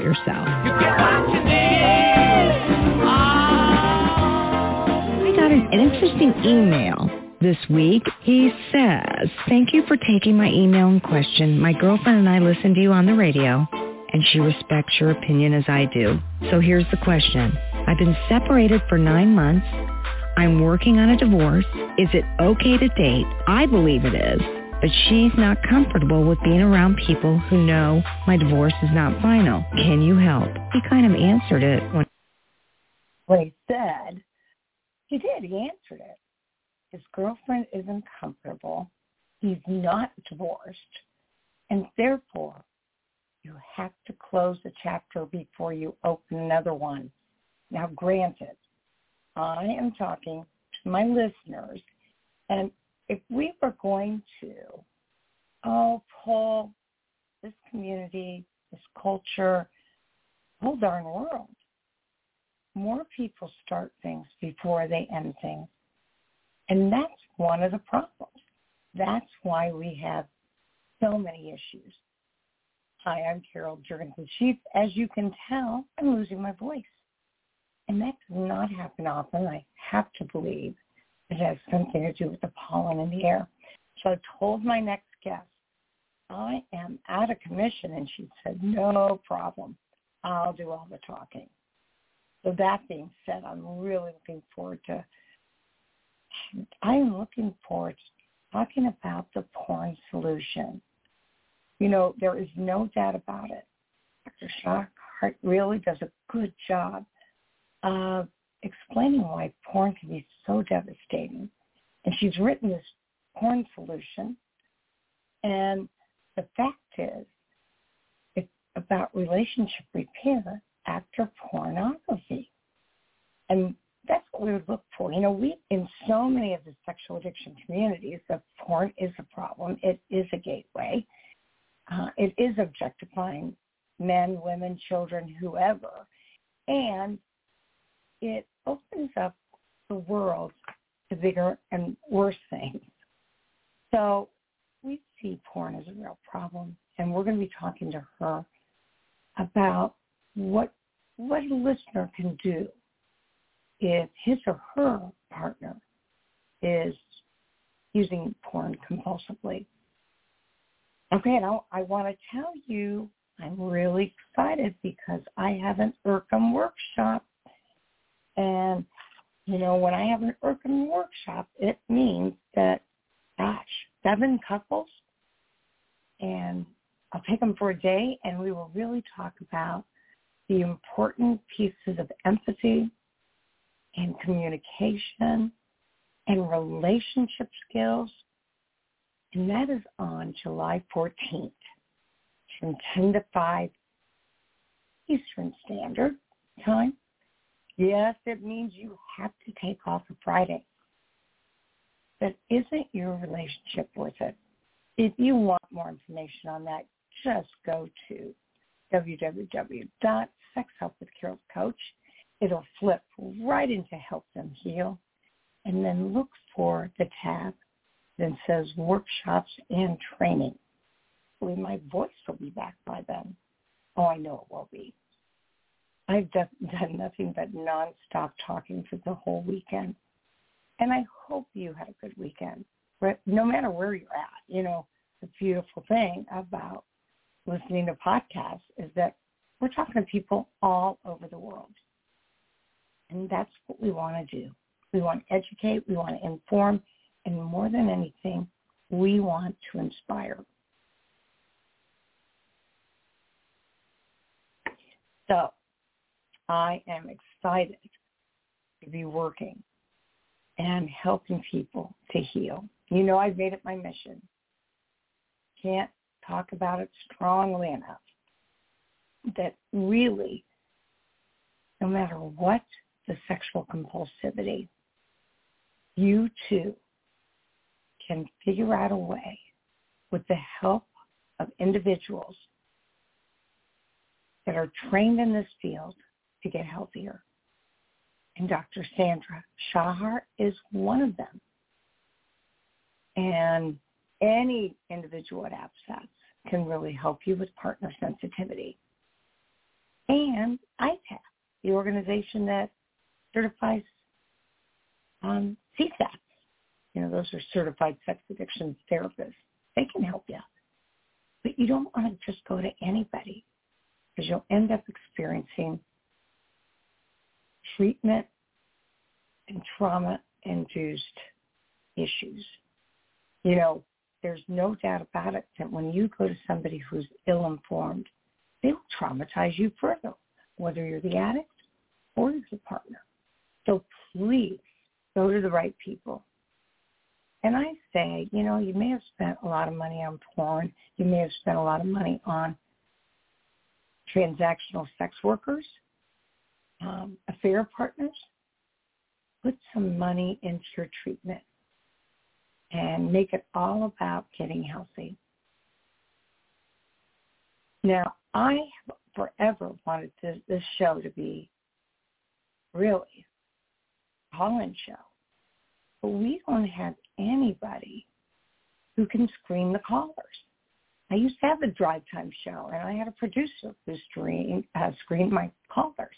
yourself? I got an interesting email this week. He says, thank you for taking my email in question. My girlfriend and I listen to you on the radio and she respects your opinion as I do. So here's the question. I've been separated for nine months. I'm working on a divorce. Is it okay to date? I believe it is. But she's not comfortable with being around people who know my divorce is not final. Can you help? He kind of answered it when what he said, he did. He answered it. His girlfriend isn't comfortable. He's not divorced. And therefore, you have to close the chapter before you open another one. Now, granted, I am talking to my listeners, and if we were going to, oh, Paul, this community, this culture, whole darn world, more people start things before they end things. And that's one of the problems. That's why we have so many issues. Hi, I'm Carol Juergensen Sheets. As you can tell, I'm losing my voice. And that does not happen often. I have to believe it has something to do with the pollen in the air. So I told my next guest, I am out of commission. And she said, no problem. I'll do all the talking. So that being said, I'm really looking forward to, I'm looking forward to talking about the porn solution. You know, there is no doubt about it. Dr. Shachar really does a good job of explaining why porn can be so devastating. And she's written this porn solution. And the fact is, it's about relationship repair after pornography. And that's what we would look for. You know, we, in so many of the sexual addiction communities, the porn is a problem. It is a gateway. Uh, it is objectifying men, women, children, whoever. And it opens up the world to bigger and worse things. So we see porn as a real problem, and we're going to be talking to her about what what a listener can do if his or her partner is using porn compulsively. Okay, now I want to tell you I'm really excited because I have an ERCEM workshop. And, you know, when I have an ERCEM workshop, it means that, gosh, seven couples, and I'll take them for a day, and we will really talk about the important pieces of empathy and communication and relationship skills And that is on July 14th from 10 to 5 Eastern Standard Time. Yes, it means you have to take off a Friday. But isn't your relationship worth it? If you want more information on that, just go to www.sexhelpwithcarolcoach. It'll flip right into Help Them Heal. And then look for the tab that says Workshops and Training. Hopefully my voice will be back by then. Oh, I know it will be. I've done nothing but nonstop talking for the whole weekend. And I hope you had a good weekend, no matter where you're at. You know, the beautiful thing about listening to podcasts is that we're talking to people all over the world. And that's what we want to do. We want to educate, we want to inform, and more than anything, we want to inspire. So I am excited to be working and helping people to heal. You know, I've made it my mission. Can't talk about it strongly enough that really, no matter what the sexual compulsivity, you too can figure out a way with the help of individuals that are trained in this field to get healthier. And Dr. Sandra Shachar is one of them. And any individual at APSATS can really help you with partner sensitivity. And IITAP, the organization that certifies um, CSATs. You know, those are certified sex addiction therapists. They can help you. But you don't want to just go to anybody because you'll end up experiencing treatment and trauma-induced issues. You know, there's no doubt about it that when you go to somebody who's ill-informed, they will traumatize you further, whether you're the addict or you're the partner. So please go to the right people. And I say, you know, you may have spent a lot of money on porn. You may have spent a lot of money on transactional sex workers, um, affair partners, put some money into your treatment and make it all about getting healthy. Now, I have forever wanted this, this show to be really a call-in show, but we don't have anybody who can screen the callers. I used to have a drive time show, and I had a producer who screened, uh, screened my callers.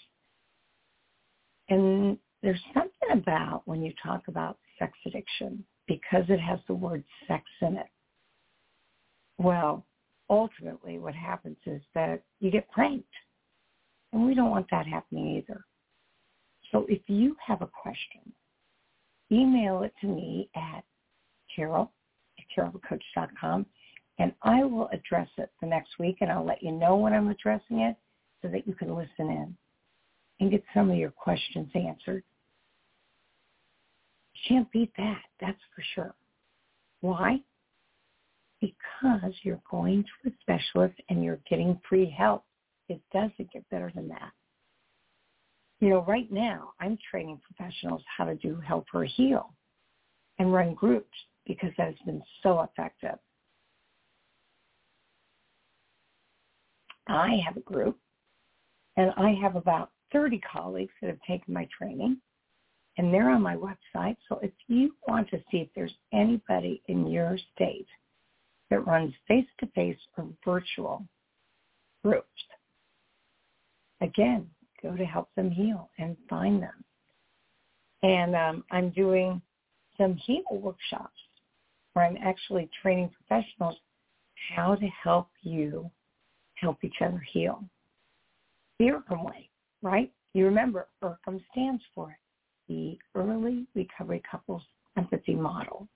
And there's something about when you talk about sex addiction, because it has the word sex in it. Well, ultimately what happens is that you get pranked. And we don't want that happening either. So if you have a question, email it to me at carol at carolthecoach.com and I will address it the next week and I'll let you know when I'm addressing it so that you can listen in and get some of your questions answered. You Can't beat that, that's for sure. Why? Because you're going to a specialist and you're getting free help. It doesn't get better than that. You know, right now I'm training professionals how to do help her heal and run groups because that has been so effective. I have a group and I have about 30 colleagues that have taken my training and they're on my website. So if you want to see if there's anybody in your state that runs face-to-face or virtual groups, again, go to help them heal and find them. And um, I'm doing some heal workshops where I'm actually training professionals how to help you help each other heal. The ERCEM way, right? You remember ERCEM stands for it, the Early Recovery Couples Empathy Model.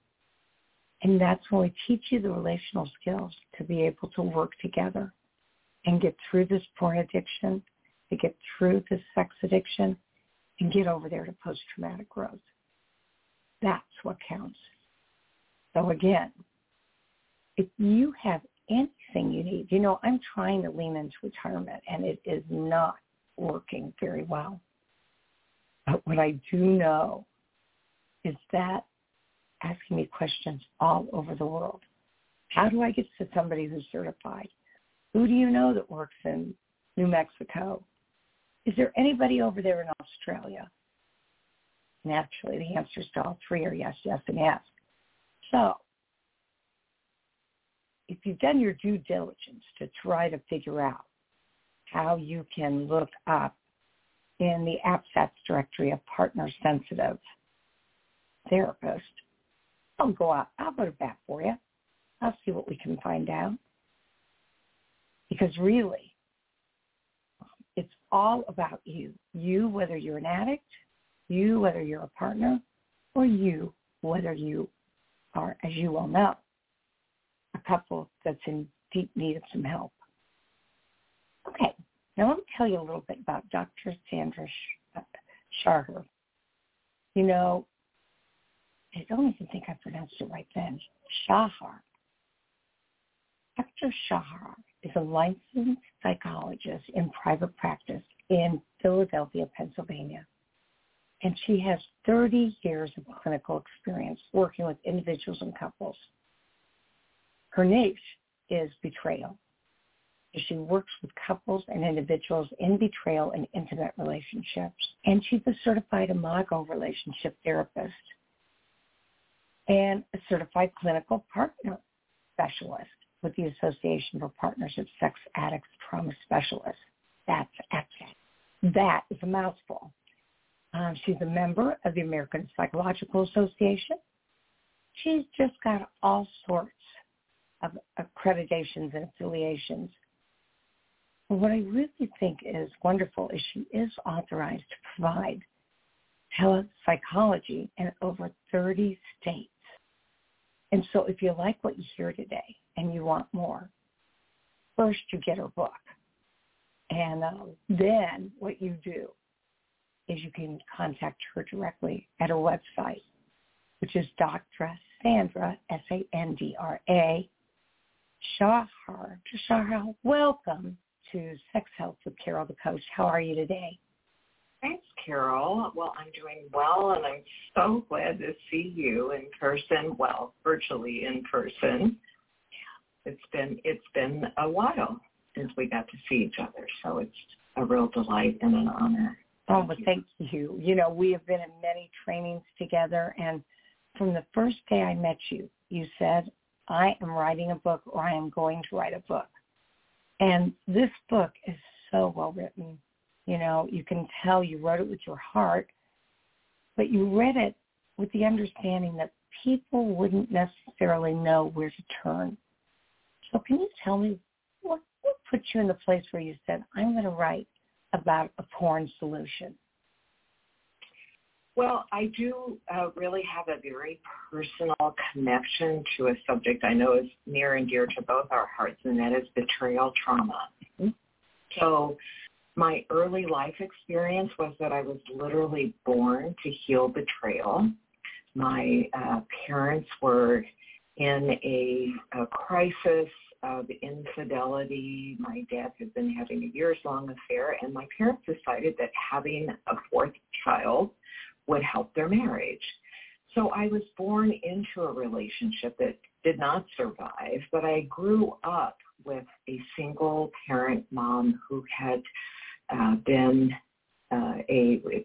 And that's when we teach you the relational skills to be able to work together and get through this porn addiction, to get through this sex addiction, and get over there to post-traumatic growth. That's what counts. So again, if you have anything you need, you know, I'm trying to lean into retirement and it is not working very well. But what I do know is that asking me questions all over the world. How do I get to somebody who's certified? Who do you know that works in New Mexico? Is there anybody over there in Australia? Naturally, the answers to all three are yes, yes, and yes. So if you've done your due diligence to try to figure out how you can look up in the APSATS directory of partner sensitive therapist, I'll go out. I'll go to bat for you. I'll see what we can find out. Because really, it's all about you. You, whether you're an addict, you, whether you're a partner, or you, whether you are, as you well know, a couple that's in deep need of some help. Okay, now let me tell you a little bit about Dr. Sandra Sharher. You know, I don't even think I pronounced it right then. Shachar. Dr. Shachar is a licensed psychologist in private practice in Philadelphia, Pennsylvania. And she has 30 years of clinical experience working with individuals and couples. Her niche is betrayal. She works with couples and individuals in betrayal and intimate relationships. And she's a certified Imago relationship therapist and a certified clinical partner specialist with the Association for Partnership Sex Addicts Trauma Specialists. That's excellent. That is a mouthful. Um, she's a member of the American Psychological Association. She's just got all sorts of accreditations and affiliations. But what I really think is wonderful is she is authorized to provide telepsychology in over 30 states. And so if you like what you hear today and you want more, first you get her book. And uh, then what you do is you can contact her directly at her website, which is Dr. Sandra, S-A-N-D-R-A, Shachar. Shachar, welcome to Sex Health with Carol the Coach. How are you today? Thanks, Carol. Well, I'm doing well, and I'm so glad to see you in person. Well, virtually in person. It's been it's been a while since we got to see each other, so it's a real delight and an honor. Oh, well, thank you. You know, we have been in many trainings together, and from the first day I met you, you said, I am writing a book or I am going to write a book. And this book is so well written. You know, you can tell you wrote it with your heart, but you read it with the understanding that people wouldn't necessarily know where to turn. So can you tell me what, what put you in the place where you said, I'm going to write about a porn solution? Well, I do uh, really have a very personal connection to a subject I know is near and dear to both our hearts, and that is betrayal trauma. Mm-hmm. So my early life experience was that I was literally born to heal betrayal. My uh, parents were in a, a crisis of infidelity. My dad had been having a years-long affair, and my parents decided that having a fourth child would help their marriage. So I was born into a relationship that did not survive, but I grew up with a single parent mom who had uh, been uh, a,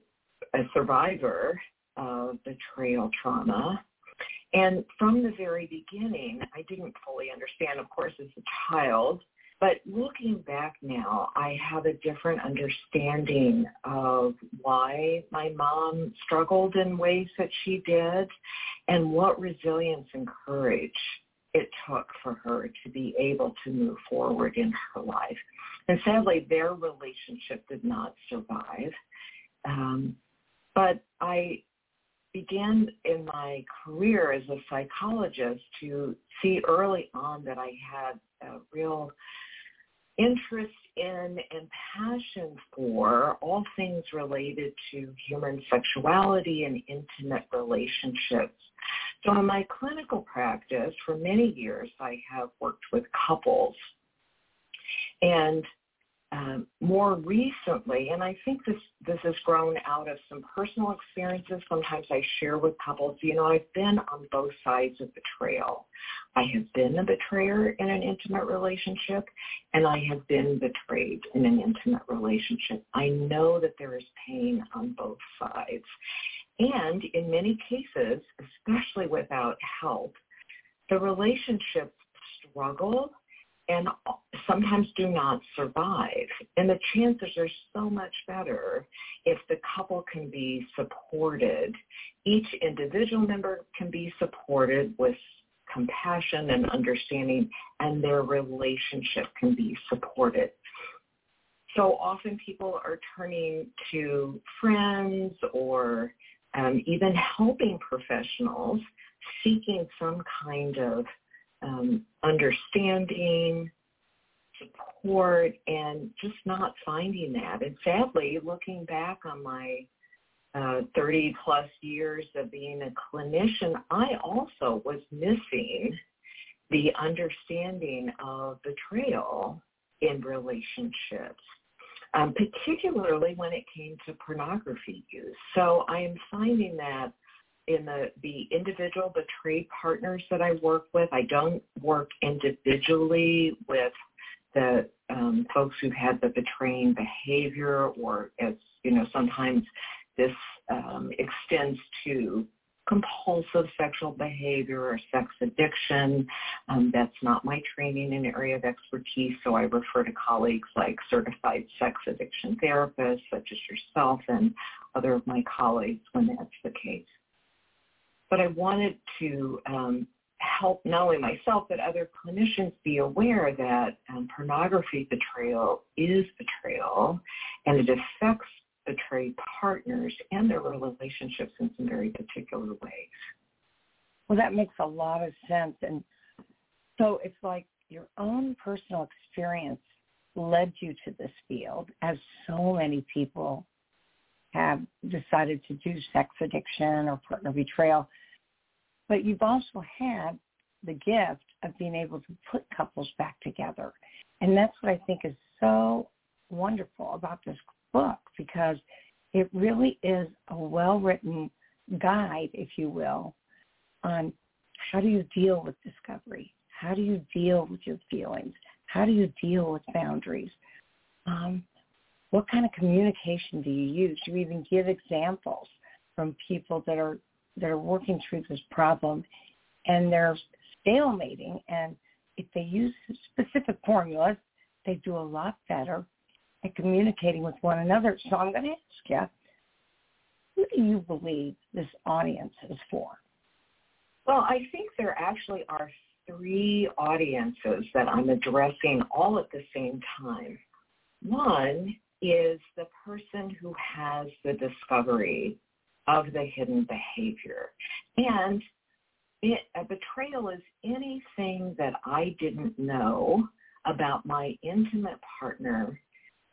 a survivor of betrayal trauma and from the very beginning, I didn't fully understand, of course, as a child. But looking back now, I have a different understanding of why my mom struggled in ways that she did and what resilience and courage it took for her to be able to move forward in her life. And sadly, their relationship did not survive. Um, but I began in my career as a psychologist to see early on that I had a real interest in and passion for all things related to human sexuality and intimate relationships. So in my clinical practice, for many years, I have worked with couples. And um, more recently, and I think this this has grown out of some personal experiences. Sometimes I share with couples. You know, I've been on both sides of the trail. I have been a betrayer in an intimate relationship, and I have been betrayed in an intimate relationship. I know that there is pain on both sides, and in many cases, especially without help, the relationship struggle and sometimes do not survive. And the chances are so much better if the couple can be supported. Each individual member can be supported with compassion and understanding, and their relationship can be supported. So often people are turning to friends or um, even helping professionals seeking some kind of um, understanding, support, and just not finding that. And sadly, looking back on my uh, 30 plus years of being a clinician, I also was missing the understanding of betrayal in relationships, um, particularly when it came to pornography use. So I am finding that in the, the individual betrayed partners that I work with. I don't work individually with the um, folks who've had the betraying behavior or as, you know, sometimes this um, extends to compulsive sexual behavior or sex addiction. Um, that's not my training and area of expertise, so I refer to colleagues like certified sex addiction therapists such as yourself and other of my colleagues when that's the case but I wanted to um, help not only myself but other clinicians be aware that um, pornography betrayal is betrayal and it affects betrayed partners and their relationships in some very particular ways. Well, that makes a lot of sense. And so it's like your own personal experience led you to this field, as so many people have decided to do sex addiction or partner betrayal. But you've also had the gift of being able to put couples back together. And that's what I think is so wonderful about this book because it really is a well-written guide, if you will, on how do you deal with discovery? How do you deal with your feelings? How do you deal with boundaries? Um, what kind of communication do you use? You even give examples from people that are that are working through this problem, and they're stalemating. And if they use specific formulas, they do a lot better at communicating with one another. So I'm going to ask you, who do you believe this audience is for? Well, I think there actually are three audiences that I'm addressing all at the same time. One is the person who has the discovery of the hidden behavior. And it, a betrayal is anything that I didn't know about my intimate partner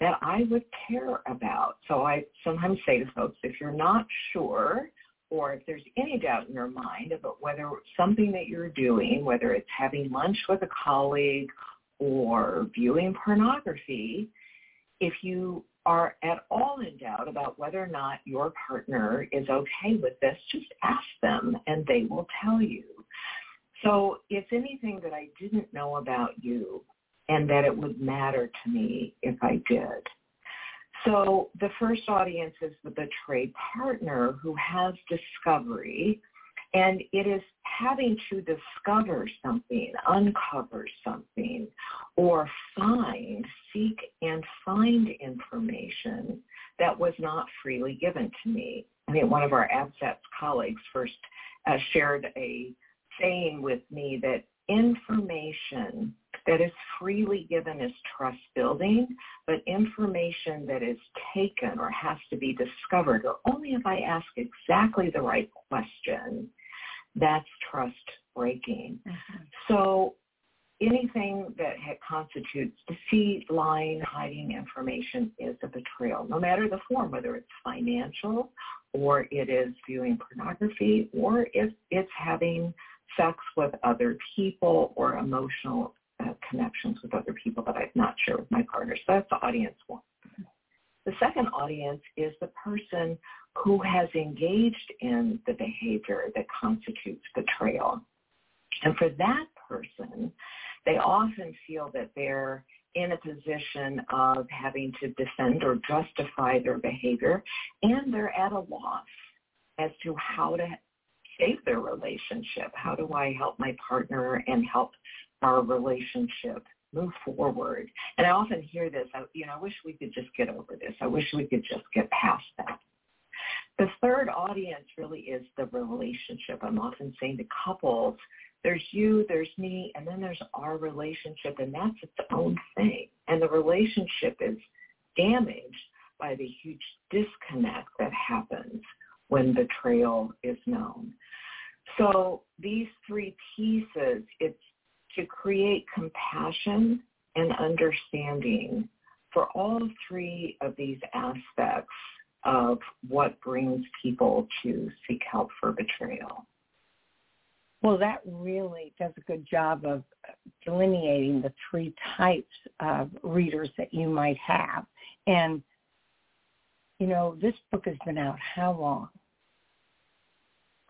that I would care about. So I sometimes say to folks, if you're not sure or if there's any doubt in your mind about whether something that you're doing, whether it's having lunch with a colleague or viewing pornography, if you are at all in doubt about whether or not your partner is okay with this, just ask them and they will tell you. So it's anything that I didn't know about you and that it would matter to me if I did. So the first audience is the betrayed partner who has discovery and it is having to discover something, uncover something, or find, seek and find information that was not freely given to me. I mean, one of our APSATS colleagues first uh, shared a saying with me that information that is freely given is trust building, but information that is taken or has to be discovered, or only if I ask exactly the right question, that's trust breaking. Mm-hmm. So anything that constitutes deceit, lying, hiding information is a betrayal, no matter the form, whether it's financial or it is viewing pornography or if it's having sex with other people or emotional uh, connections with other people that I've not shared with my partner. So that's the audience one. The second audience is the person who has engaged in the behavior that constitutes betrayal. And for that person, they often feel that they're in a position of having to defend or justify their behavior, and they're at a loss as to how to save their relationship. How do I help my partner and help our relationship move forward? And I often hear this, you know, I wish we could just get over this. I wish we could just get past that. The third audience really is the relationship. I'm often saying to couples, there's you, there's me, and then there's our relationship, and that's its own thing. And the relationship is damaged by the huge disconnect that happens when betrayal is known. So these three pieces, it's to create compassion and understanding for all three of these aspects of what brings people to seek help for betrayal. Well, that really does a good job of delineating the three types of readers that you might have. And, you know, this book has been out how long?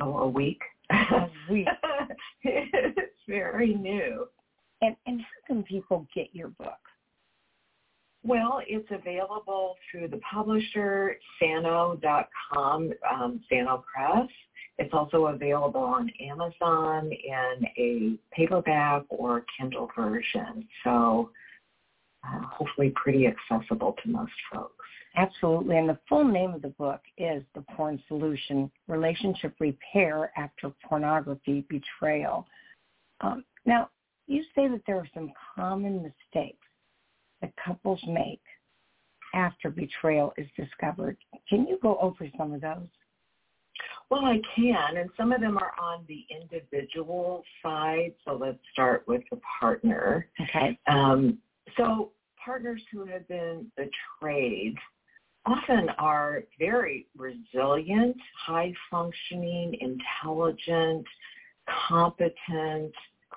Oh, a week. A week. it's very new. And, and how can people get your book? Well, it's available through the publisher, Sano.com, um, Sano Press. It's also available on Amazon in a paperback or Kindle version. So uh, hopefully pretty accessible to most folks. Absolutely. And the full name of the book is The Porn Solution, Relationship Repair After Pornography Betrayal. Um, now, you say that there are some common mistakes that couples make after betrayal is discovered. Can you go over some of those? Well, I can, and some of them are on the individual side. So let's start with the partner. Okay. Um, so partners who have been betrayed often are very resilient, high functioning, intelligent, competent,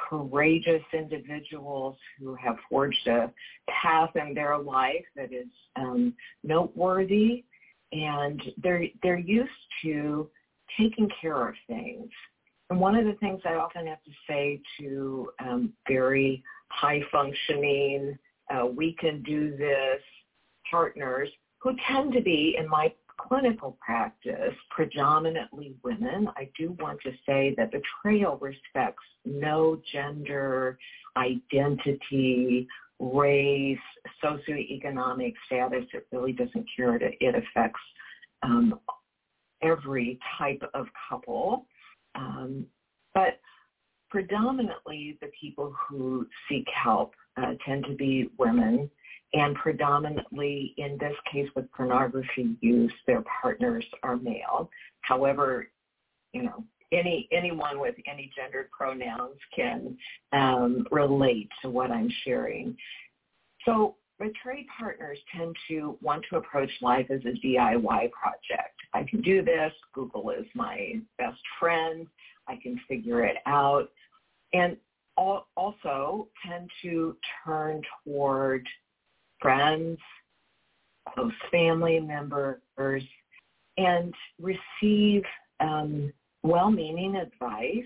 courageous individuals who have forged a path in their life that is um, noteworthy, and they're they're used to taking care of things. And one of the things I often have to say to um, very high functioning, uh, we can do this partners who tend to be, in my clinical practice, predominantly women. I do want to say that betrayal respects no gender, identity, race, socioeconomic status. It really doesn't care. It, affects um, every type of couple. Um, but predominantly the people who seek help uh, tend to be women and predominantly in this case with pornography use, their partners are male. However, you know, any anyone with any gendered pronouns can um, relate to what I'm sharing. So betrayed partners tend to want to approach life as a DIY project. I can do this. Google is my best friend. I can figure it out. And also tend to turn toward friends, close family members, and receive um, well-meaning advice.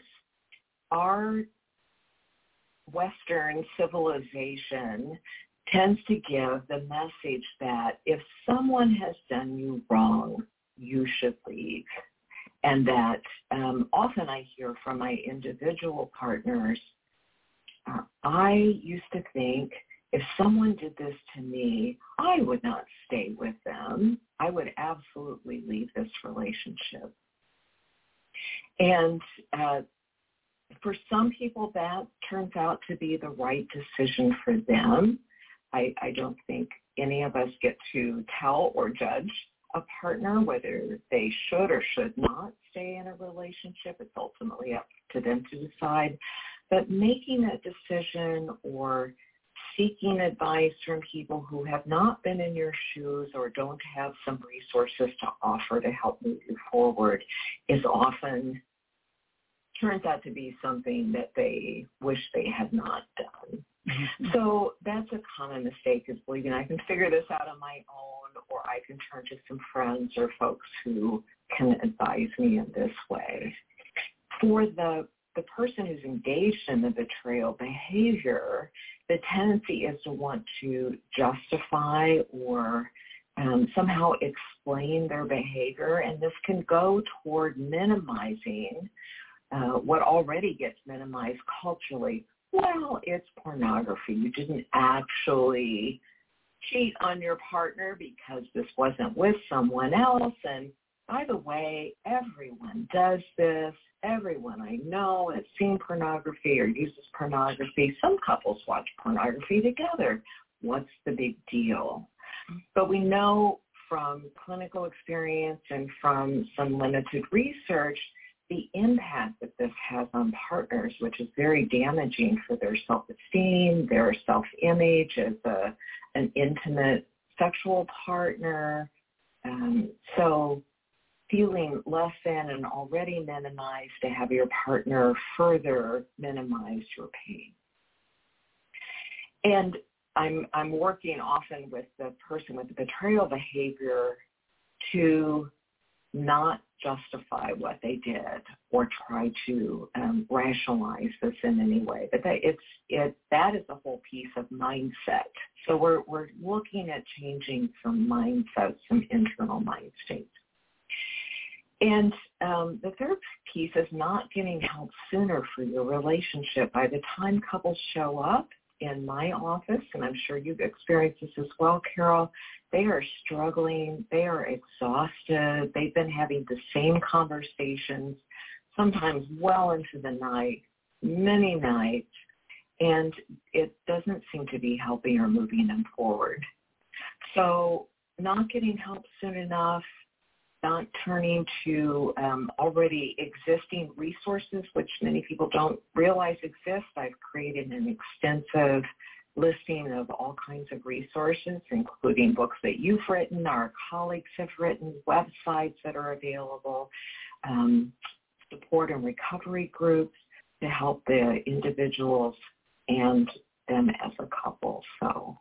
Our Western civilization tends to give the message that if someone has done you wrong, you should leave. And that um, often I hear from my individual partners, uh, I used to think if someone did this to me, I would not stay with them. I would absolutely leave this relationship. And uh, for some people, that turns out to be the right decision for them. I, I don't think any of us get to tell or judge a partner whether they should or should not stay in a relationship. It's ultimately up to them to decide. But making that decision or seeking advice from people who have not been in your shoes or don't have some resources to offer to help move you forward is often turns out to be something that they wish they had not done. Mm-hmm. So that's a common mistake is believing I can figure this out on my own or I can turn to some friends or folks who can advise me in this way. For the the person who's engaged in the betrayal behavior, the tendency is to want to justify or um, somehow explain their behavior, and this can go toward minimizing uh, what already gets minimized culturally. Well, it's pornography. You didn't actually cheat on your partner because this wasn't with someone else, and by the way, everyone does this. Everyone I know has seen pornography or uses pornography. Some couples watch pornography together. What's the big deal? But we know from clinical experience and from some limited research the impact that this has on partners, which is very damaging for their self-esteem, their self-image as a, an intimate sexual partner. Um, so feeling less than and already minimized to have your partner further minimize your pain. And I'm I'm working often with the person with the betrayal behavior to not justify what they did or try to um, rationalize this in any way. But that it's it that is the whole piece of mindset. So we're we're looking at changing some mindsets, some internal mind states. And um, the third piece is not getting help sooner for your relationship. By the time couples show up in my office, and I'm sure you've experienced this as well, Carol, they are struggling. They are exhausted. They've been having the same conversations, sometimes well into the night, many nights, and it doesn't seem to be helping or moving them forward. So not getting help soon enough, not turning to um, already existing resources, which many people don't realize exist. I've created an extensive listing of all kinds of resources, including books that you've written, our colleagues have written, websites that are available, um, support and recovery groups to help the individuals and them as a couple. So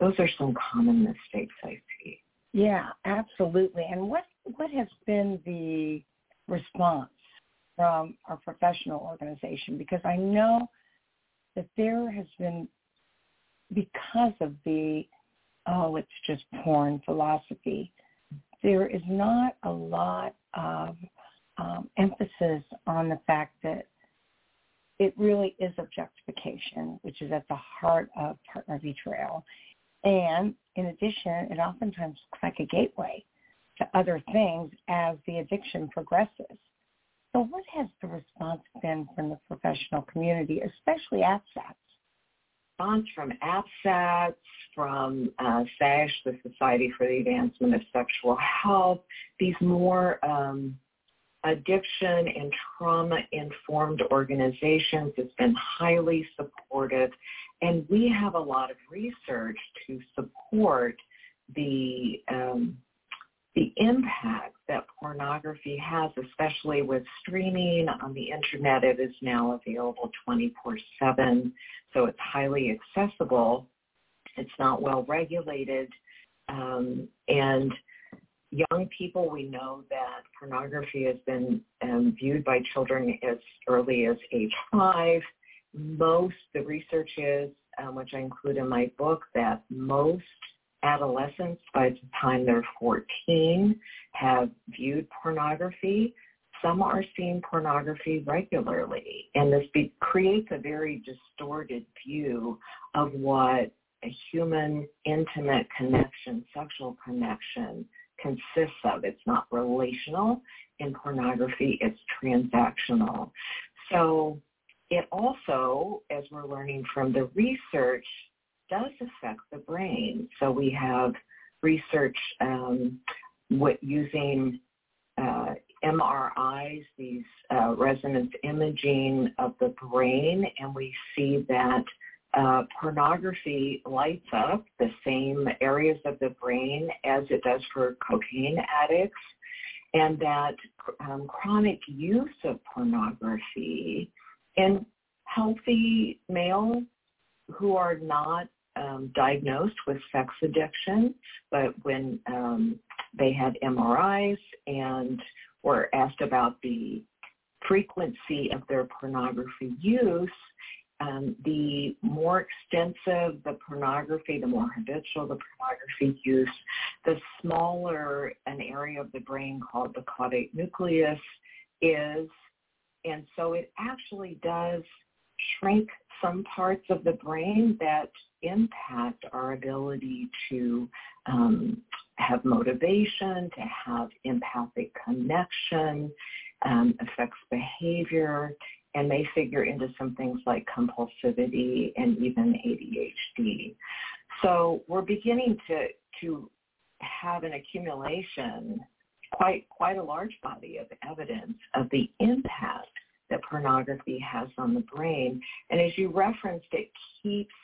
those are some common mistakes I see. Yeah, absolutely. And what what has been the response from our professional organization? Because I know that there has been, because of the, oh, it's just porn philosophy, there is not a lot of um, emphasis on the fact that it really is objectification, which is at the heart of partner betrayal. And in addition, it oftentimes looks like a gateway to other things as the addiction progresses. So what has the response been from the professional community, especially APSATS? Response from APSATS, from uh, SASH, the Society for the Advancement of Sexual Health, these more um, addiction and trauma-informed organizations has been highly supportive. And we have a lot of research to support the um, the impact that pornography has, especially with streaming on the internet. It is now available 24-7, so it's highly accessible. It's not well regulated. Um, and young people, we know that pornography has been um, viewed by children as early as age five. Most, the research is, um, which I include in my book, that most adolescents by the time they're 14 have viewed pornography. Some are seeing pornography regularly, and this be, creates a very distorted view of what a human intimate connection, sexual connection consists of. It's not relational. In pornography, it's transactional. So it also, as we're learning from the research, does affect the brain. So we have research um, using uh, MRIs, these uh, resonance imaging of the brain, and we see that uh, pornography lights up the same areas of the brain as it does for cocaine addicts, and that um, chronic use of pornography in healthy males who are not um, diagnosed with sex addiction, but when um, they had MRIs and were asked about the frequency of their pornography use, um, the more extensive the pornography, the more habitual the pornography use, the smaller an area of the brain called the caudate nucleus is. And so it actually does shrink some parts of the brain that impact our ability to um, have motivation, to have empathic connection, um, affects behavior, and may figure into some things like compulsivity and even ADHD. So we're beginning to to have an accumulation, quite quite a large body of evidence of the impact that pornography has on the brain. And as you referenced, it keeps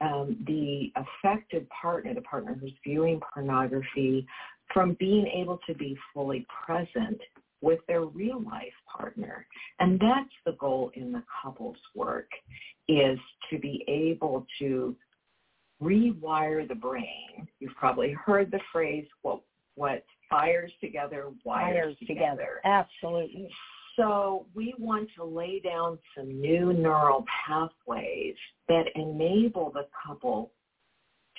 um, the affected partner, the partner who's viewing pornography, from being able to be fully present with their real life partner. And that's the goal in the couples work is to be able to rewire the brain. You've probably heard the phrase what what fires together wires, Wires together. Absolutely. So we want to lay down some new neural pathways that enable the couple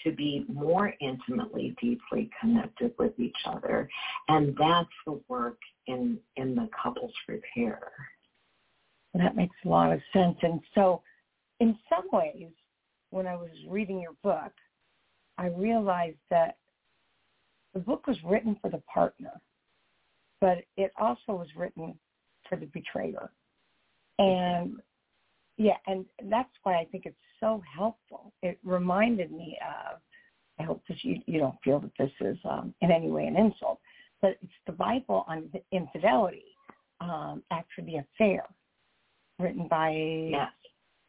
to be more intimately, deeply connected with each other. And that's the work in, in the couples repair. That makes a lot of sense. And so in some ways, when I was reading your book, I realized that the book was written for the partner, but it also was written for the betrayer. And yeah, and that's why I think it's so helpful. It reminded me of, I hope that you, you don't feel that this is um, in any way an insult, but it's the Bible on infidelity um, after the affair, written by yes.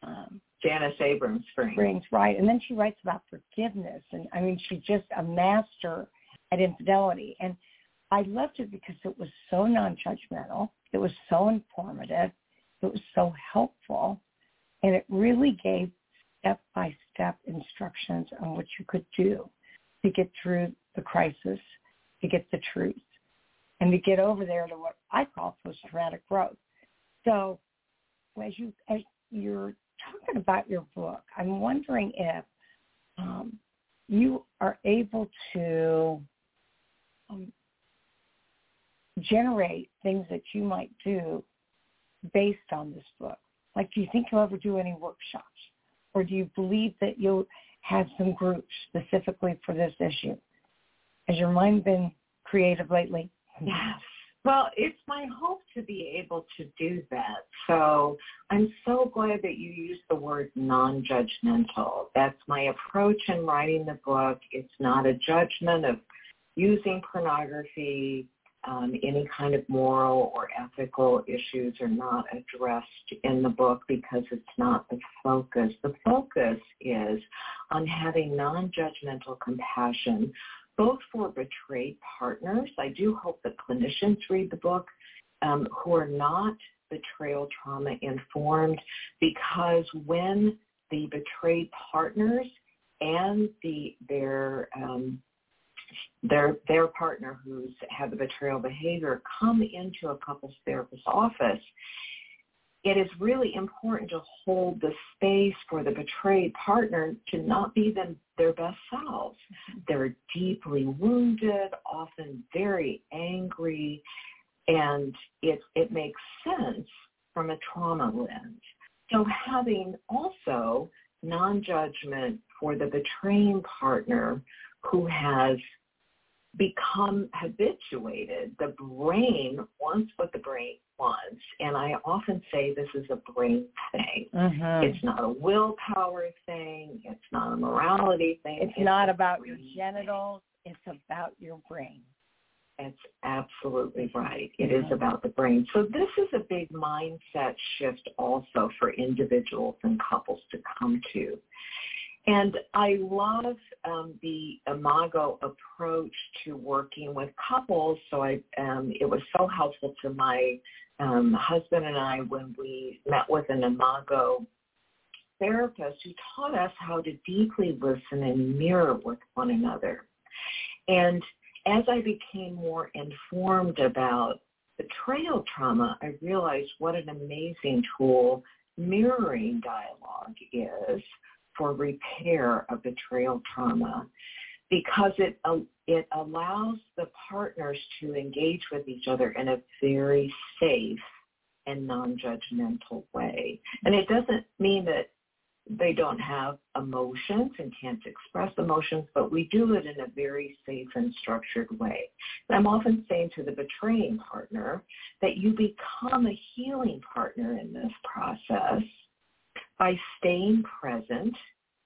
um, Janis Abrahms Springs. Springs, right? And then she writes about forgiveness, and I mean, she's just a master at infidelity. And I loved it because it was so non-judgmental. It was so informative. It was so helpful. And it really gave step-by-step instructions on what you could do to get through the crisis, to get the truth, and to get over there to what I call post-traumatic growth. So as you as you're talking about your book, I'm wondering if um, you are able to um, generate things that you might do based on this book. Like, do you think you'll ever do any workshops? Or do you believe that you'll have some groups specifically for this issue? Has your mind been creative lately? Yes. Well, it's my hope to be able to do that. So I'm so glad that you used the word non-judgmental. That's my approach in writing the book. It's not a judgment of using pornography. Um, any kind of moral or ethical issues are not addressed in the book because it's not the focus. The focus is on having non-judgmental compassion both for betrayed partners. I do hope that clinicians read the book um, who are not betrayal trauma informed because when the betrayed partners and the their um, their their partner who's had the betrayal behavior come into a couples therapist office, it is really important to hold the space for the betrayed partner to not be them, their best selves. Mm-hmm. They're deeply wounded, often very angry, and it, it makes sense from a trauma lens. So having also non-judgment for the betraying partner who has become habituated. The brain wants what the brain wants. And I often say this is a brain thing. Mm-hmm. It's not a willpower thing. It's not a morality thing. It's, not about your genitals. Thing. It's about your brain. That's absolutely right. It is mm-hmm. about the brain. So this is a big mindset shift also for individuals and couples to come to. And I love um, the Imago approach to working with couples. So I, um, it was so helpful to my um, husband and I when we met with an Imago therapist who taught us how to deeply listen and mirror with one another. And as I became more informed about betrayal trauma, I realized what an amazing tool mirroring dialogue is for repair of betrayal trauma because it uh, it allows the partners to engage with each other in a very safe and non-judgmental way. And it doesn't mean that they don't have emotions and can't express emotions, but we do it in a very safe and structured way. And I'm often saying to the betraying partner that you become a healing partner in this process by staying present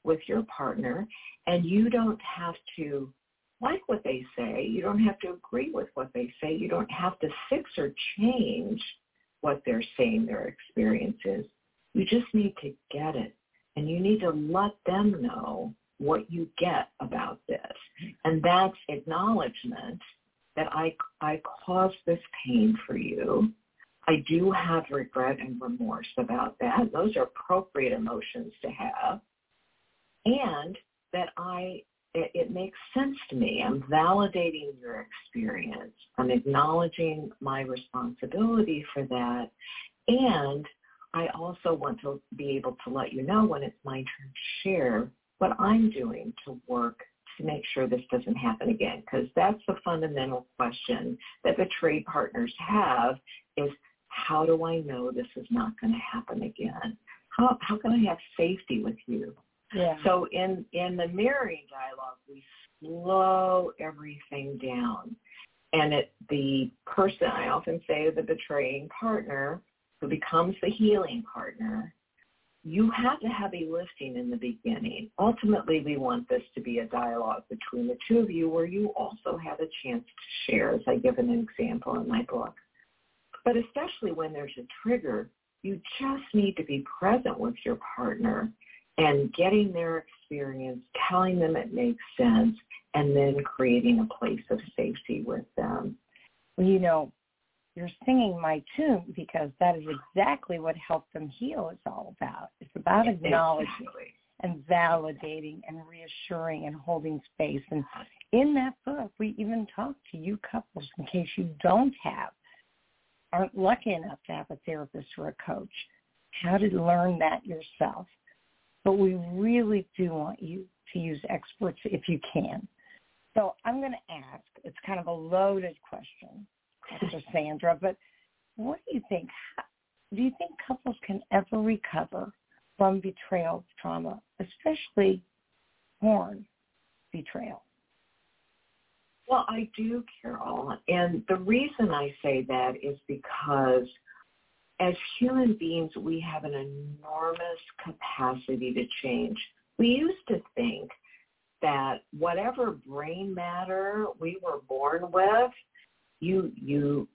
with your partner and you don't have to like what they say. You don't have to agree with what they say. You don't have to fix or change what they're saying their experience is. You just need to get it and you need to let them know what you get about this. And that's acknowledgement that I, I caused this pain for you. I do have regret and remorse about that. Those are appropriate emotions to have. And that I, it, it makes sense to me. I'm validating your experience. I'm acknowledging my responsibility for that. And I also want to be able to let you know when it's my turn to share what I'm doing to work to make sure this doesn't happen again. Because that's the fundamental question that betrayed partners have is how do I know this is not going to happen again? How, how can I have safety with you? Yeah. So in, in the mirroring dialogue, we slow everything down. And it, the person, I often say the betraying partner, who becomes the healing partner, you have to have a lifting in the beginning. Ultimately, we want this to be a dialogue between the two of you where you also have a chance to share, as I give an example in my book. But especially when there's a trigger, you just need to be present with your partner and getting their experience, telling them it makes sense, and then creating a place of safety with them. Well, you know, you're singing my tune because that is exactly what help them heal is all about. It's about acknowledging exactly. and validating and reassuring and holding space. And in that book, we even talk to you couples in case you don't have, aren't lucky enough to have a therapist or a coach, how to learn that yourself. But we really do want you to use experts if you can. So I'm going to ask, it's kind of a loaded question Dr. Sandra, but what do you think? Do you think couples can ever recover from betrayal trauma, especially porn betrayal? Well, I do, Carol. And the reason I say that is because as human beings, we have an enormous capacity to change. We used to think that whatever brain matter we were born with, you you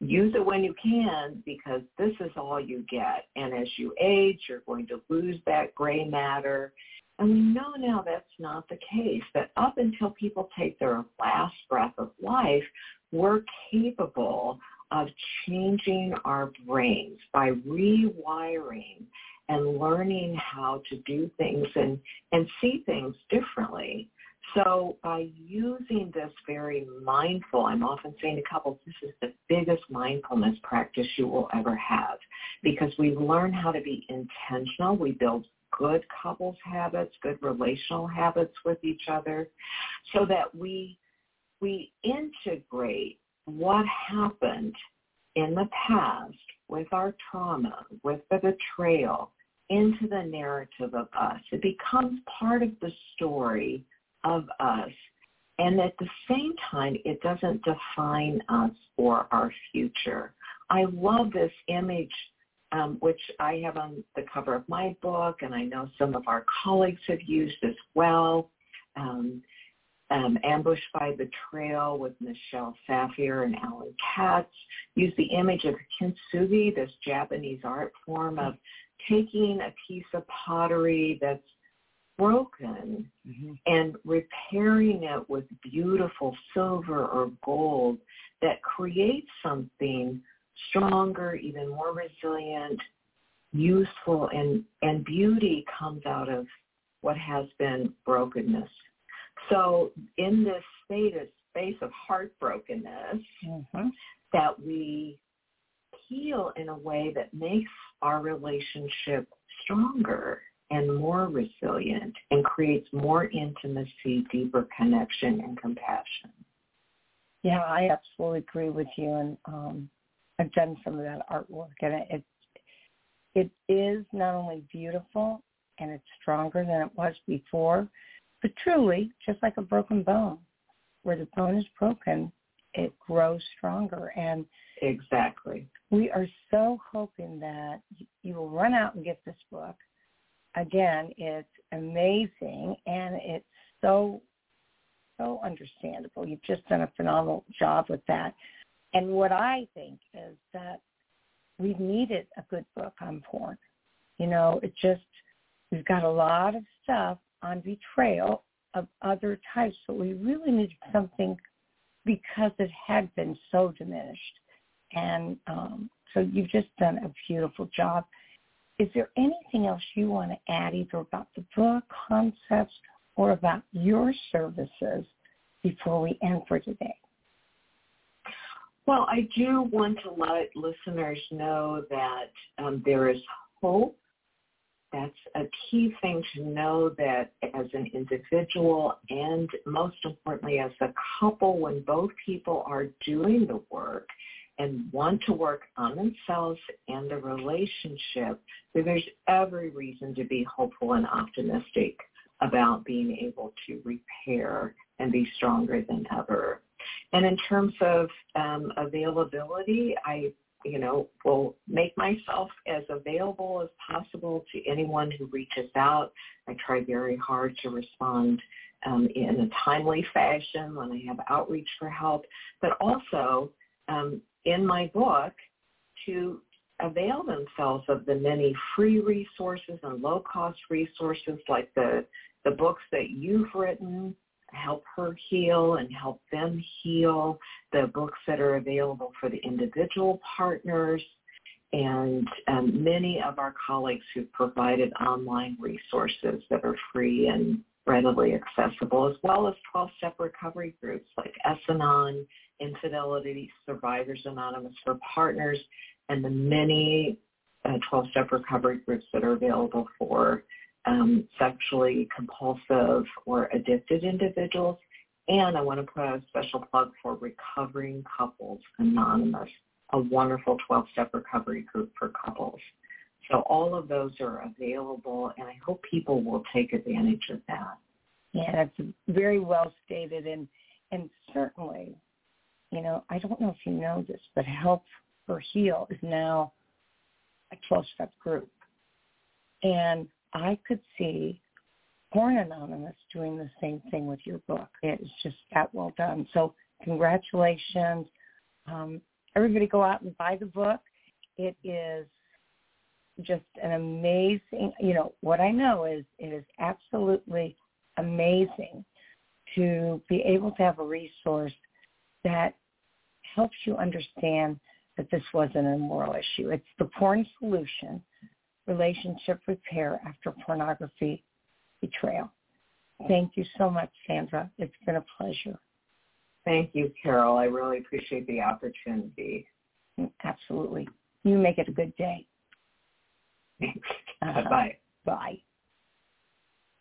use it when you can because this is all you get. And as you age, you're going to lose that gray matter. And we know now that's not the case, that up until people take their last breath of life, we're capable of changing our brains by rewiring and learning how to do things and, and see things differently. So by using this very mindful, I'm often saying to couples, this is the biggest mindfulness practice you will ever have because we learn how to be intentional. We build good couples habits, good relational habits with each other so that we, we integrate what happened in the past with our trauma, with the betrayal, into the narrative of us. It becomes part of the story of us. And at the same time, it doesn't define us or our future. I love this image, um, which I have on the cover of my book, and I know some of our colleagues have used as well. Um, um, Ambushed by Betrayal with Michele Saffier and Alan Katz use the image of kintsugi, this Japanese art form of taking a piece of pottery that's broken mm-hmm. and repairing it with beautiful silver or gold that creates something stronger, even more resilient, useful, and, and beauty comes out of what has been brokenness. So in this state of space of heartbrokenness, mm-hmm. that we heal in a way that makes our relationship stronger and more resilient and creates more intimacy, deeper connection, and compassion. Yeah, I absolutely agree with you, and um, I've done some of that artwork, and it it is not only beautiful and it's stronger than it was before, but truly, just like a broken bone, where the bone is broken, it grows stronger. And exactly, we are so hoping that you will run out and get this book. Again, it's amazing and it's so so understandable. You've just done a phenomenal job with that. And what I think is that we've needed a good book on porn. You know, it just we've got a lot of stuff on betrayal of other types, but we really needed something because it had been so diminished. And um, so you've just done a beautiful job. Is there anything else you want to add either about the book concepts or about your services before we end for today? Well, I do want to let listeners know that um, there is hope. That's a key thing to know that as an individual and most importantly as a couple, when both people are doing the work and want to work on themselves and the relationship, there's every reason to be hopeful and optimistic about being able to repair and be stronger than ever. And in terms of um, availability, I, you know, will make myself as available as possible to anyone who reaches out. I try very hard to respond um, in a timely fashion when I have outreach for help, but also um, in my book to avail themselves of the many free resources and low-cost resources like the, the books that you've written, help her heal and help them heal, the books that are available for the individual partners, and um, many of our colleagues who've provided online resources that are free and readily accessible, as well as 12-step recovery groups like S-Anon, Infidelity Survivors Anonymous for partners, and the many uh, 12-step recovery groups that are available for um, sexually compulsive or addicted individuals. And I want to put out a special plug for Recovering Couples Anonymous, a wonderful 12-step recovery group for couples. So all of those are available, and I hope people will take advantage of that. Yeah, that's very well stated, and and certainly, you know, I don't know if you know this, but Help for Heal is now a 12-step group, and I could see Porn Anonymous doing the same thing with your book. It is just that well done. So congratulations. Um, everybody go out and buy the book. It is just an amazing, you know, what I know is it is absolutely amazing to be able to have a resource that helps you understand that this wasn't a moral issue. It's the porn solution relationship repair after pornography betrayal. Thank you so much, Sandra. It's been a pleasure. Thank you, Carol. I really appreciate the opportunity. Absolutely. You make it a good day. Thanks. Uh-huh. Bye. Bye.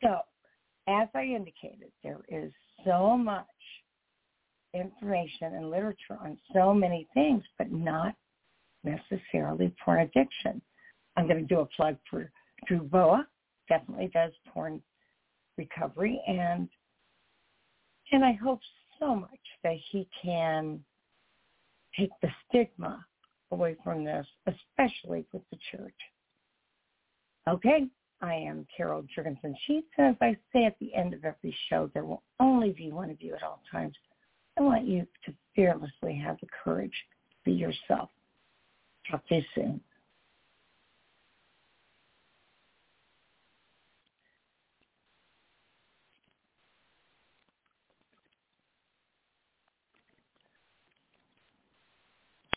So, as I indicated, there is so much information and literature on so many things, but not necessarily porn addiction. I'm going to do a plug for Drew Boa. Definitely does porn recovery, and and I hope so much that he can take the stigma away from this, especially with the church. Okay, I am Carol Juergensen. She says, I say at the end of every show, there will only be one of you at all times. I want you to fearlessly have the courage to be yourself. Talk to you soon.